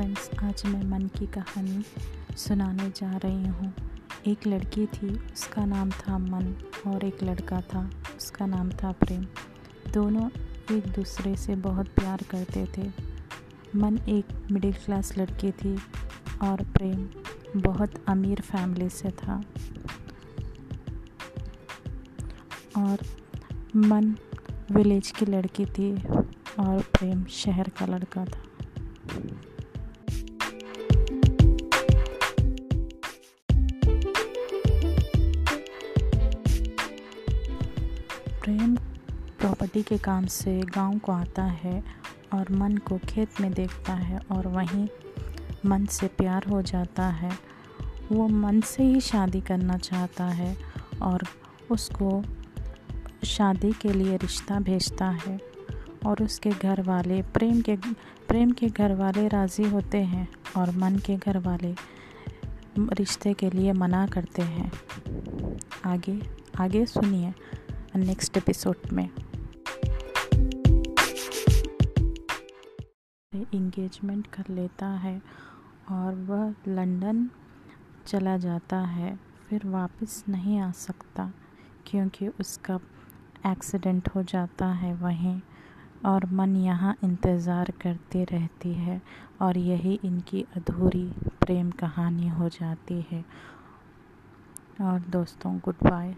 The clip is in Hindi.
आज मैं मन की कहानी सुनाने जा रही हूँ। एक लड़की थी, उसका नाम था मन और एक लड़का था, उसका नाम था प्रेम। दोनों एक दूसरे से बहुत प्यार करते थे। मन एक मिडिल क्लास लड़की थी और प्रेम बहुत अमीर फैमिली से था। और मन विलेज की लड़की थी और प्रेम शहर का लड़का था। प्रेम प्रॉपर्टी के काम से गाँव को आता है और मन को खेत में देखता है और वहीं मन से प्यार हो जाता है। वो मन से ही शादी करना चाहता है और उसको शादी के लिए रिश्ता भेजता है और उसके घर वाले प्रेम के प्रेम के घर वाले राज़ी होते हैं और मन के घर वाले रिश्ते के लिए मना करते हैं। आगे आगे सुनिए। नेक्स्ट एपिसोड में। इंगेजमेंट कर लेता है और वह लंदन चला जाता है। फिर वापस नहीं आ सकता क्योंकि उसका एक्सीडेंट हो जाता है वहीं और मन यहाँ इंतज़ार करती रहती है और यही इनकी अधूरी प्रेम कहानी हो जाती है। और दोस्तों गुड बाय